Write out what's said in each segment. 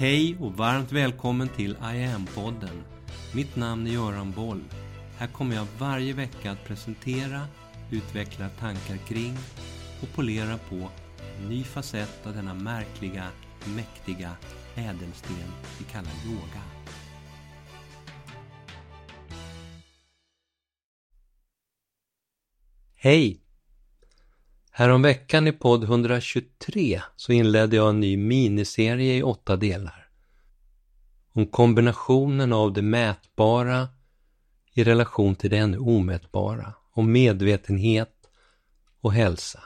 Hej och varmt välkommen till I am-podden. Mitt namn är Göran Boll. Här kommer jag varje vecka att presentera, utveckla tankar kring och polera på en ny facett av denna märkliga, mäktiga ädelsten vi kallar yoga. Hej! Häromveckan i podd 123 så inledde jag en ny miniserie i åtta delar. Om kombinationen av det mätbara i relation till det ännu omätbara. Om medvetenhet och hälsa.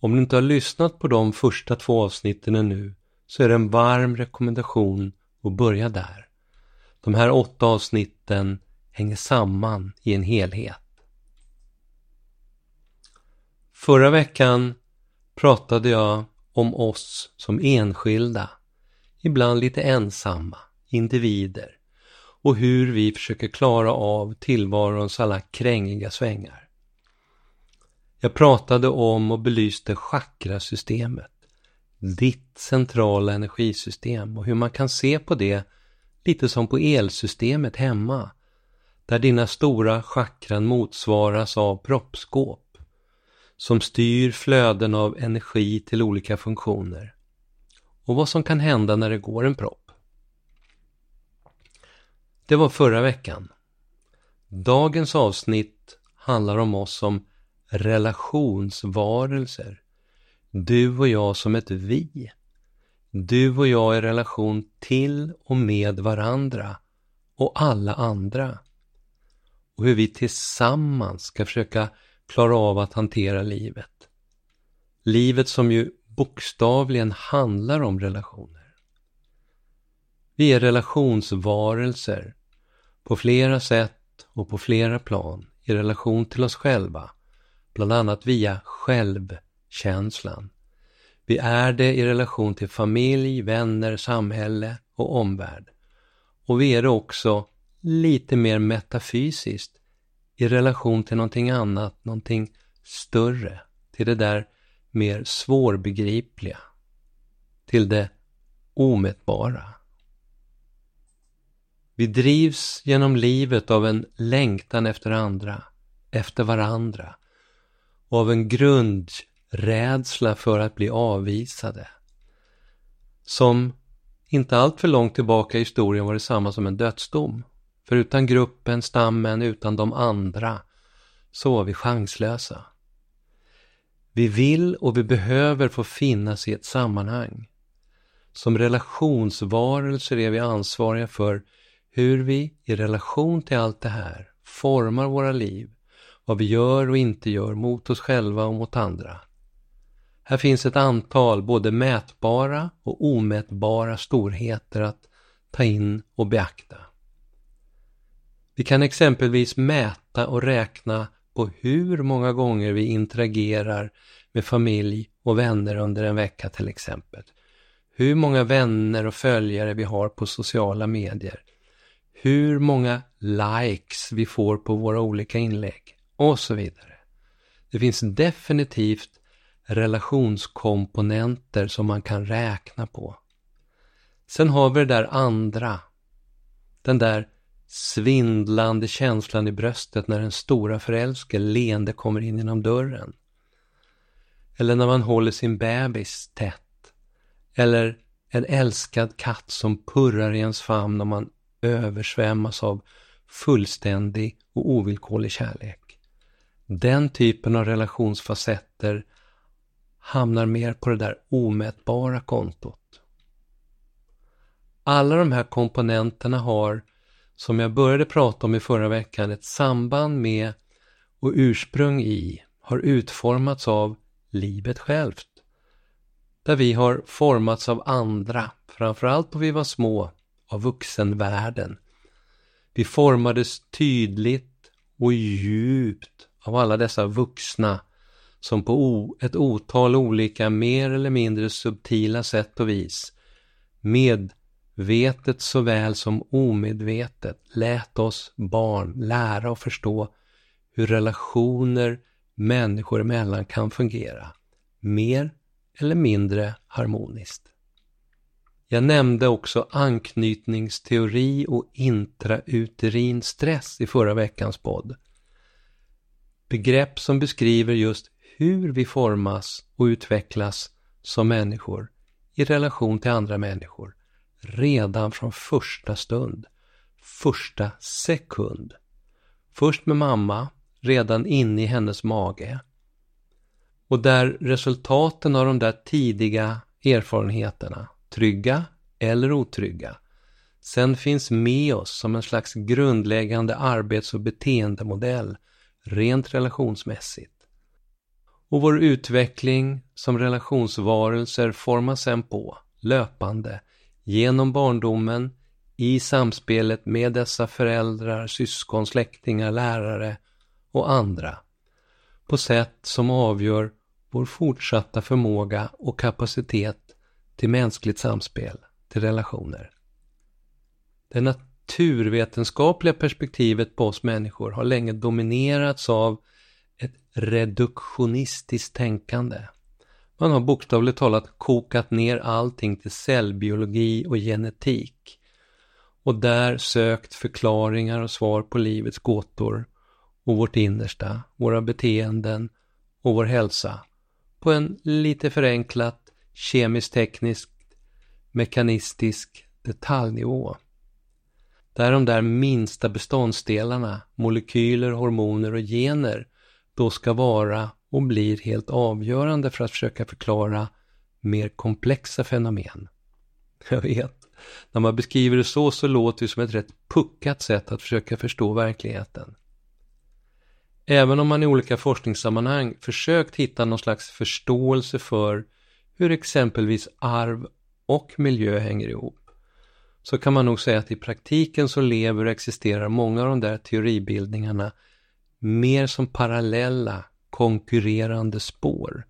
Om du inte har lyssnat på de första två avsnitten ännu så är det en varm rekommendation att börja där. De här åtta avsnitten hänger samman i en helhet. Förra veckan pratade jag om oss som enskilda, ibland lite ensamma individer och hur vi försöker klara av tillvarons alla krängiga svängar. Jag pratade om och belyste chakrasystemet, ditt centrala energisystem och hur man kan se på det lite som på elsystemet hemma, där dina stora chakran motsvaras av proppskåp som styr flöden av energi till olika funktioner och vad som kan hända när det går en propp. Det var förra veckan. Dagens avsnitt handlar om oss som relationsvarelser. Du och jag som ett vi. Du och jag i relation till och med varandra och alla andra. Och hur vi tillsammans ska försöka klara av att hantera livet. Livet som ju bokstavligen handlar om relationer. Vi är relationsvarelser på flera sätt och på flera plan i relation till oss själva, bland annat via självkänslan. Vi är det i relation till familj, vänner, samhälle och omvärld. Och vi är det också lite mer metafysiskt i relation till någonting annat, någonting större, till det där mer svårbegripliga, till det omätbara. Vi drivs genom livet av en längtan efter andra, efter varandra och av en grundrädsla för att bli avvisade. Som inte allt för långt tillbaka i historien var detsamma som en dödsdom. För utan gruppen, stammen, utan de andra så var vi chanslösa. Vi vill och vi behöver få finnas i ett sammanhang. Som relationsvarelser är vi ansvariga för hur vi i relation till allt det här formar våra liv, vad vi gör och inte gör mot oss själva och mot andra. Här finns ett antal både mätbara och omätbara storheter att ta in och beakta. Vi kan exempelvis mäta och räkna på hur många gånger vi interagerar med familj och vänner under en vecka till exempel. Hur många vänner och följare vi har på sociala medier. Hur många likes vi får på våra olika inlägg och så vidare. Det finns definitivt relationskomponenter som man kan räkna på. Sen har vi det där andra. Den där svindlande känslan i bröstet när den stora förälskelse leende kommer in genom dörren. Eller när man håller sin bebis tätt. Eller en älskad katt som purrar i ens famn och man översvämmas av fullständig och ovillkorlig kärlek. Den typen av relationsfacetter hamnar mer på det där omätbara kontot. Alla de här komponenterna har som jag började prata om i förra veckan, ett samband med och ursprung i, har utformats av livet självt. Där vi har formats av andra, framförallt då vi var små, av vuxenvärlden. Vi formades tydligt och djupt av alla dessa vuxna som på ett otal olika mer eller mindre subtila sätt och vis med vetet såväl som omedvetet lät oss barn lära och förstå hur relationer människor emellan kan fungera, mer eller mindre harmoniskt. Jag nämnde också anknytningsteori och intrauterin stress i förra veckans podd. Begrepp som beskriver just hur vi formas och utvecklas som människor i relation till andra människor redan från första stund, första sekund. Först med mamma, redan inne i hennes mage. Och där resultaten av de där tidiga erfarenheterna, trygga eller otrygga, sen finns med oss som en slags grundläggande arbets och beteendemodell rent relationsmässigt. Och vår utveckling som relationsvarelser formas sen på, löpande, genom barndomen, i samspelet med dessa föräldrar, syskon, släktingar, lärare och andra, på sätt som avgör vår fortsatta förmåga och kapacitet till mänskligt samspel, till relationer. Det naturvetenskapliga perspektivet på oss människor har länge dominerats av ett reduktionistiskt tänkande. Man har bokstavligt talat kokat ner allting till cellbiologi och genetik och där sökt förklaringar och svar på livets gåtor och vårt innersta, våra beteenden och vår hälsa på en lite förenklat kemiskt-teknisk mekanistisk detaljnivå. Där de där minsta beståndsdelarna, molekyler, hormoner och gener då ska vara och blir helt avgörande för att försöka förklara mer komplexa fenomen. Jag vet, när man beskriver det så så låter det som ett rätt puckat sätt att försöka förstå verkligheten. Även om man i olika forskningssammanhang försökt hitta någon slags förståelse för hur exempelvis arv och miljö hänger ihop, så kan man nog säga att i praktiken så lever och existerar många av de där teoribildningarna mer som parallella, konkurrerande spår.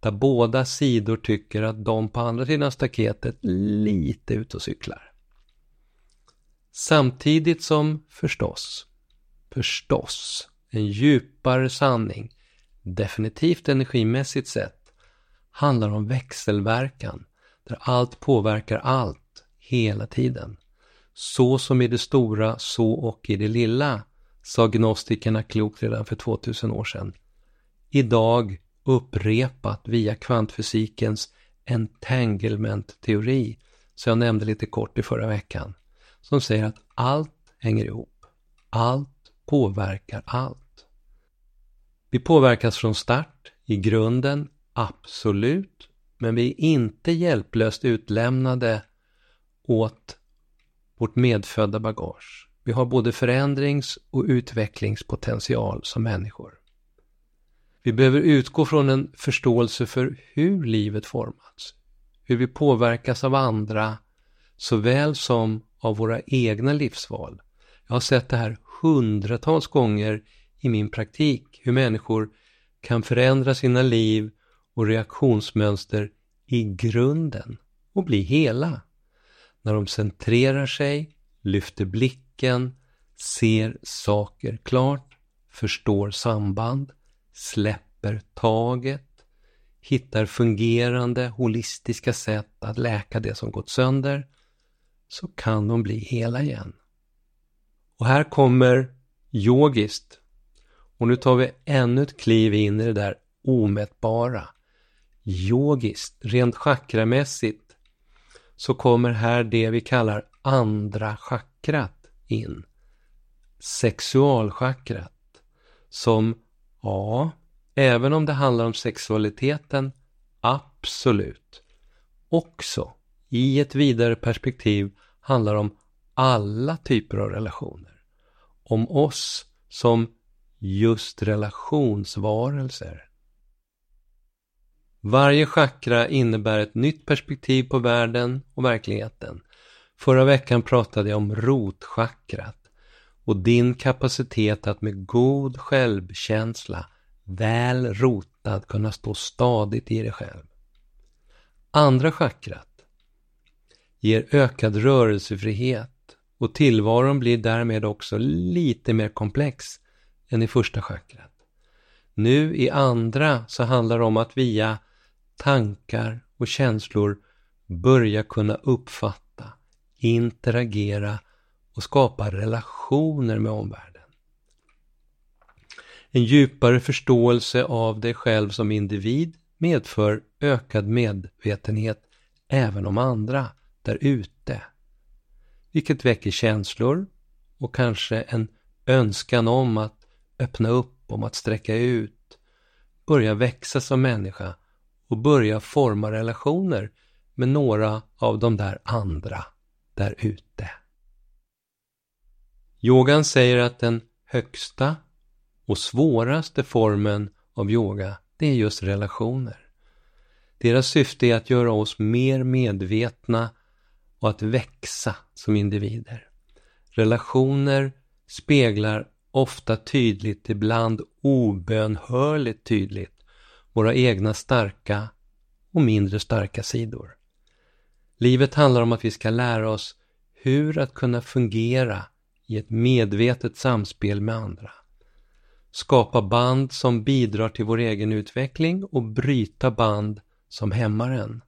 Där båda sidor tycker att de på andra sidan staketet lite ut och cyklar. Samtidigt som förstås, förstås, en djupare sanning, definitivt energimässigt sett, handlar om växelverkan, där allt påverkar allt, hela tiden. Så som i det stora, så och i det lilla, sa gnostikerna klokt redan för 2000 år sedan. Idag upprepat via kvantfysikens entanglement-teori, som jag nämnde lite kort i förra veckan, som säger att allt hänger ihop. Allt påverkar allt. Vi påverkas från start, i grunden, absolut, men vi är inte hjälplöst utlämnade åt vårt medfödda bagage. Vi har både förändrings och utvecklingspotential som människor. Vi behöver utgå från en förståelse för hur livet formats, hur vi påverkas av andra, såväl som av våra egna livsval. Jag har sett det här hundratals gånger i min praktik, hur människor kan förändra sina liv och reaktionsmönster i grunden och bli hela. När de centrerar sig, lyfter blicken ser saker klart, förstår samband, släpper taget, hittar fungerande, holistiska sätt att läka det som gått sönder, så kan de bli hela igen. Och här kommer yogiskt. Och nu tar vi ännu ett kliv in i det där omätbara. Yogiskt, rent chakramässigt, så kommer här det vi kallar andra chakrat in. Sexualchakrat. Som, ja, även om det handlar om sexualiteten, absolut. Också, i ett vidare perspektiv, handlar om alla typer av relationer. Om oss som just relationsvarelser. Varje chakra innebär ett nytt perspektiv på världen och verkligheten. Förra veckan pratade jag om rotchakrat och din kapacitet att med god självkänsla, väl rotad, kunna stå stadigt i dig själv. Andra chakrat ger ökad rörelsefrihet och tillvaron blir därmed också lite mer komplex än i första chakrat. Nu i andra så handlar det om att via tankar och känslor börja kunna uppfatta, interagera och skapa relationer med omvärlden. En djupare förståelse av dig själv som individ medför ökad medvetenhet även om andra där ute. Vilket väcker känslor och kanske en önskan om att öppna upp, om att sträcka ut, börja växa som människa och börja forma relationer med några av de där andra där ute. Yogan säger att den högsta och svåraste formen av yoga, det är just relationer. Deras syfte är att göra oss mer medvetna och att växa som individer. Relationer speglar ofta tydligt, ibland obönhörligt tydligt, våra egna starka och mindre starka sidor. Livet handlar om att vi ska lära oss hur att kunna fungera i ett medvetet samspel med andra. Skapa band som bidrar till vår egen utveckling och bryta band som hämmar en.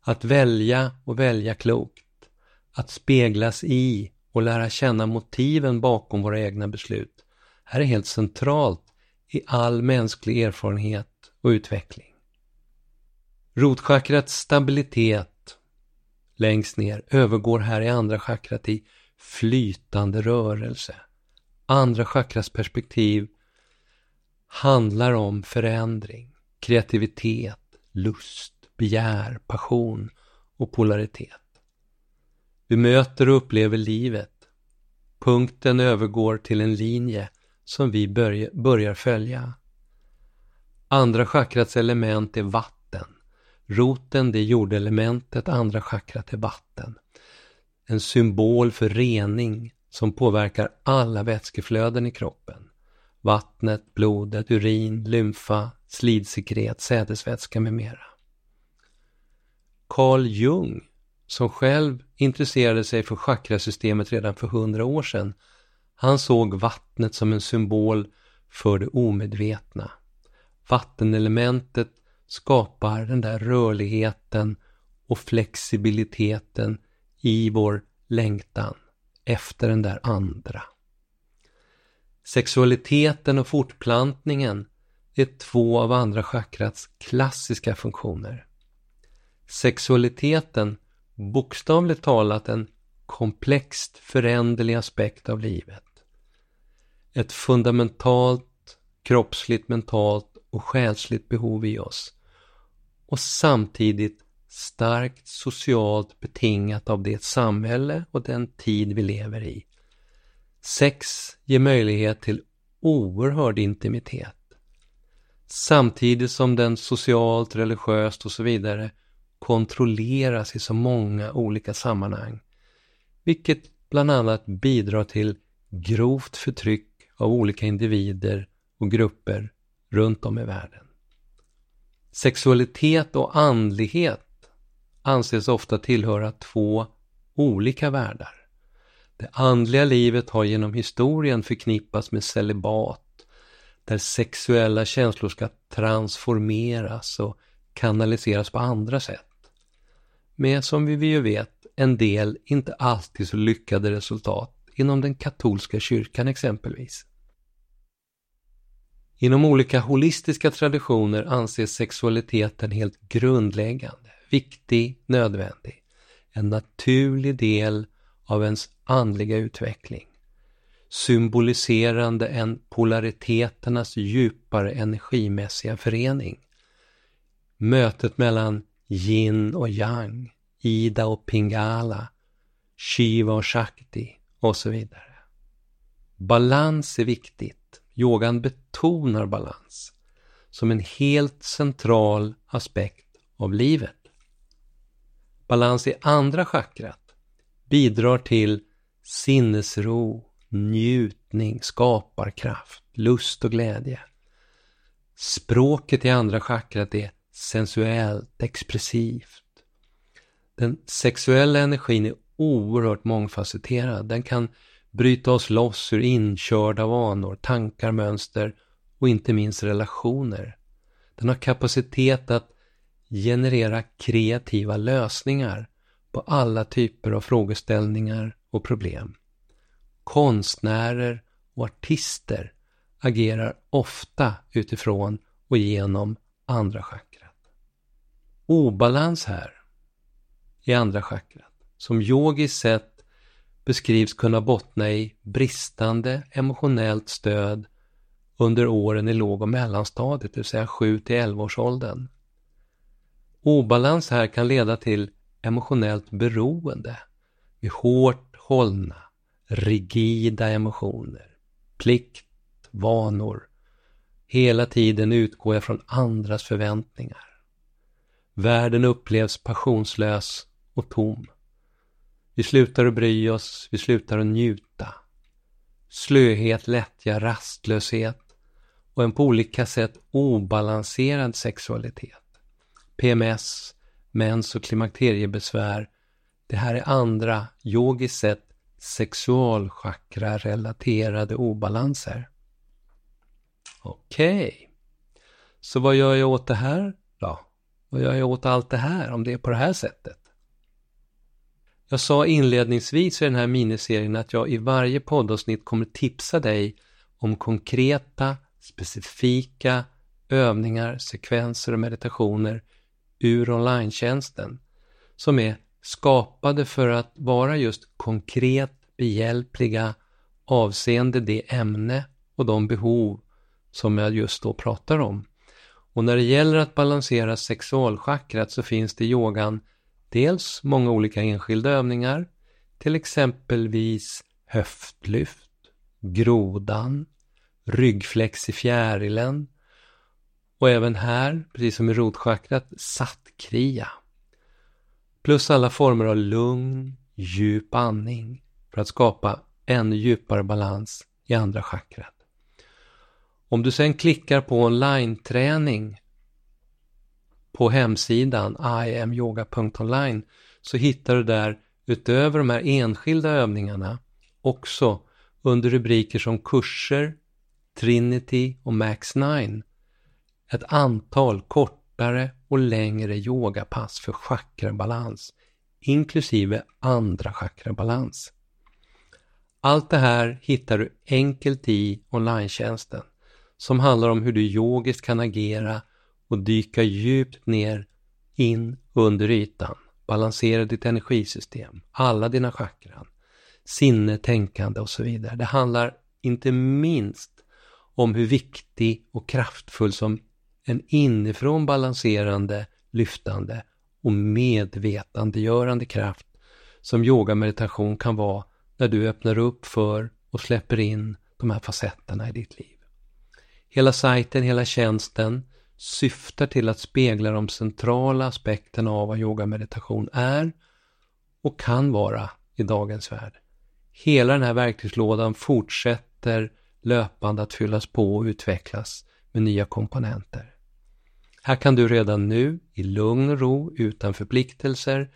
Att välja och välja klokt. Att speglas i och lära känna motiven bakom våra egna beslut här är helt centralt i all mänsklig erfarenhet och utveckling. Rotchakrats stabilitet längst ner övergår här i andra chakrat i flytande rörelse. Andra chakras perspektiv handlar om förändring, kreativitet, lust, begär, passion och polaritet. Vi möter och upplever livet. Punkten övergår till en linje som vi börjar följa. Andra chakrats element är vatten. Roten det är jordelementet, andra chakrat är vatten. En symbol för rening som påverkar alla vätskeflöden i kroppen. Vattnet, blodet, urin, lymfa, slidsekret, sädesvätska med mera. Carl Jung, som själv intresserade sig för chakrasystemet redan för hundra år sedan, han såg vattnet som en symbol för det omedvetna. Vattenelementet skapar den där rörligheten och flexibiliteten i vår längtan efter den där andra. Sexualiteten och fortplantningen är två av andra chakrats klassiska funktioner. Sexualiteten, bokstavligt talat en komplext föränderlig aspekt av livet. Ett fundamentalt kroppsligt, mentalt och själsligt behov i oss. Och samtidigt starkt socialt betingat av det samhälle och den tid vi lever i. Sex ger möjlighet till oerhörd intimitet. Samtidigt som den socialt, religiöst och så vidare kontrolleras i så många olika sammanhang. Vilket bland annat bidrar till grovt förtryck av olika individer och grupper runt om i världen. Sexualitet och andlighet anses ofta tillhöra två olika världar. Det andliga livet har genom historien förknippats med celibat, där sexuella känslor ska transformeras och kanaliseras på andra sätt. Med, som vi ju vet, en del inte alltid så lyckade resultat inom den katolska kyrkan exempelvis. Inom olika holistiska traditioner anses sexualiteten helt grundläggande, viktig, nödvändig. En naturlig del av ens andliga utveckling. Symboliserande en polariteternas djupare energimässiga förening. Mötet mellan yin och yang, ida och pingala, shiva och shakti och så vidare. Balans är viktigt. Yogan betonar balans som en helt central aspekt av livet. Balans i andra chakrat bidrar till sinnesro, njutning, skaparkraft, lust och glädje. Språket i andra chakrat är sensuellt, expressivt. Den sexuella energin är oerhört mångfacetterad. Den kan bryta oss loss ur inkörda vanor, tankar, mönster och inte minst relationer. Den har kapacitet att generera kreativa lösningar på alla typer av frågeställningar och problem. Konstnärer och artister agerar ofta utifrån och genom andra chakrat. Obalans här i andra chakrat, som yogiskt sett beskrivs kunna bottna i bristande emotionellt stöd under åren i låg och mellanstadiet, det vill säga 7 till 11 års åldern. Obalans här kan leda till emotionellt beroende vid hårt hållna, rigida emotioner, plikt, vanor. Hela tiden utgår jag från andras förväntningar. Världen upplevs passionslös och tom. Vi slutar att bry oss, vi slutar att njuta. Slöhet, lättja, rastlöshet och en på olika sätt obalanserad sexualitet. PMS, mens och klimakteriebesvär. Det här är andra, yogiskt sett, sexualchakra-relaterade obalanser. Okej. Okay. Så vad gör jag åt det här då? Vad gör jag åt allt det här om det är på det här sättet? Jag sa inledningsvis i den här miniserien att jag i varje poddavsnitt kommer tipsa dig om konkreta, specifika övningar, sekvenser och meditationer ur online som är skapade för att vara just konkret behjälpliga avseende det ämne och de behov som jag just då pratar om. Och när det gäller att balansera sexualchakrat så finns det i yogan dels många olika enskilda övningar, till exempelvis höftlyft, grodan, ryggflex i fjärilen och även här, precis som i rotchakrat, sattkria. Plus alla former av lugn, djup andning för att skapa ännu djupare balans i andra chakrat. Om du sen klickar på online-träning på hemsidan iamyoga.online så hittar du där utöver de här enskilda övningarna också under rubriker som kurser, Trinity och Max 9 ett antal kortare och längre yogapass för chakrabalans inklusive andra chakrabalans. Allt det här hittar du enkelt i online som handlar om hur du yogiskt kan agera och dyka djupt ner in under ytan, balansera ditt energisystem, alla dina chakran, sinne, tänkande och så vidare. Det handlar inte minst om hur viktig och kraftfull som en inifrån balanserande, lyftande och medvetandegörande kraft som yogameditation kan vara när du öppnar upp för och släpper in de här facetterna i ditt liv. Hela sajten, hela tjänsten syftar till att spegla de centrala aspekterna av vad yogameditation är och kan vara i dagens värld. Hela den här verktygslådan fortsätter löpande att fyllas på och utvecklas med nya komponenter. Här kan du redan nu, i lugn och ro, utan förpliktelser,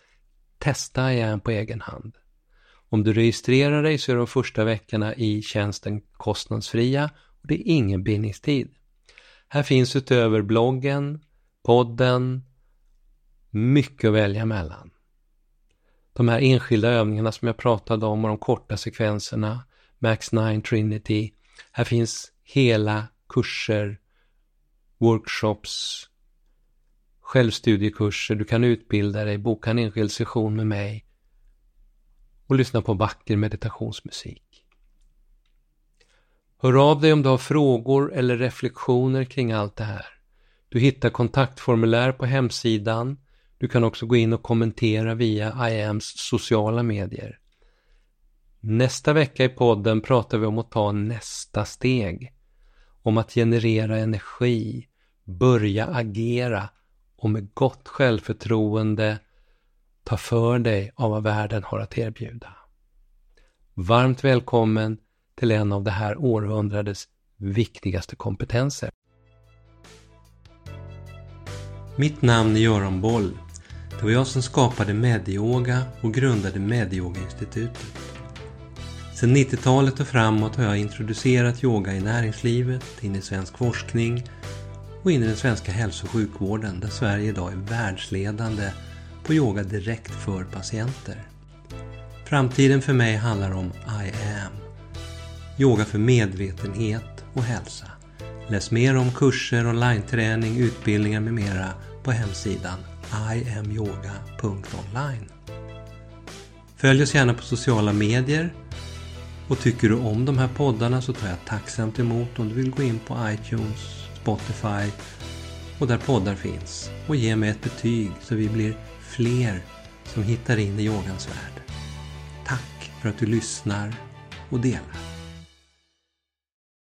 testa igen på egen hand. Om du registrerar dig så är de första veckorna i tjänsten kostnadsfria och det är ingen bindningstid. Här finns utöver bloggen, podden, mycket att välja mellan. De här enskilda övningarna som jag pratade om och de korta sekvenserna, Max 9 Trinity. Här finns hela kurser, workshops, självstudiekurser, du kan utbilda dig, boka en enskild session med mig och lyssna på vacker meditationsmusik. Hör av dig om du har frågor eller reflektioner kring allt det här. Du hittar kontaktformulär på hemsidan. Du kan också gå in och kommentera via IAMs sociala medier. Nästa vecka i podden pratar vi om att ta nästa steg. Om att generera energi, börja agera och med gott självförtroende ta för dig av vad världen har att erbjuda. Varmt välkommen till en av det här århundradets viktigaste kompetenser. Mitt namn är Göran Boll. Det var jag som skapade Medioga och grundade Medioga-institutet. Sedan 90-talet och framåt har jag introducerat yoga i näringslivet, in i svensk forskning och in i den svenska hälso och sjukvården där Sverige idag är världsledande på yoga direkt för patienter. Framtiden för mig handlar om I am. Yoga för medvetenhet och hälsa. Läs mer om kurser, online-träning, utbildningar med mera på hemsidan iamyoga.online. Följ oss gärna på sociala medier och tycker du om de här poddarna så tar jag tacksamt emot om du vill gå in på iTunes, Spotify och där poddar finns och ge mig ett betyg så vi blir fler som hittar in i yogans värld. Tack för att du lyssnar och delar.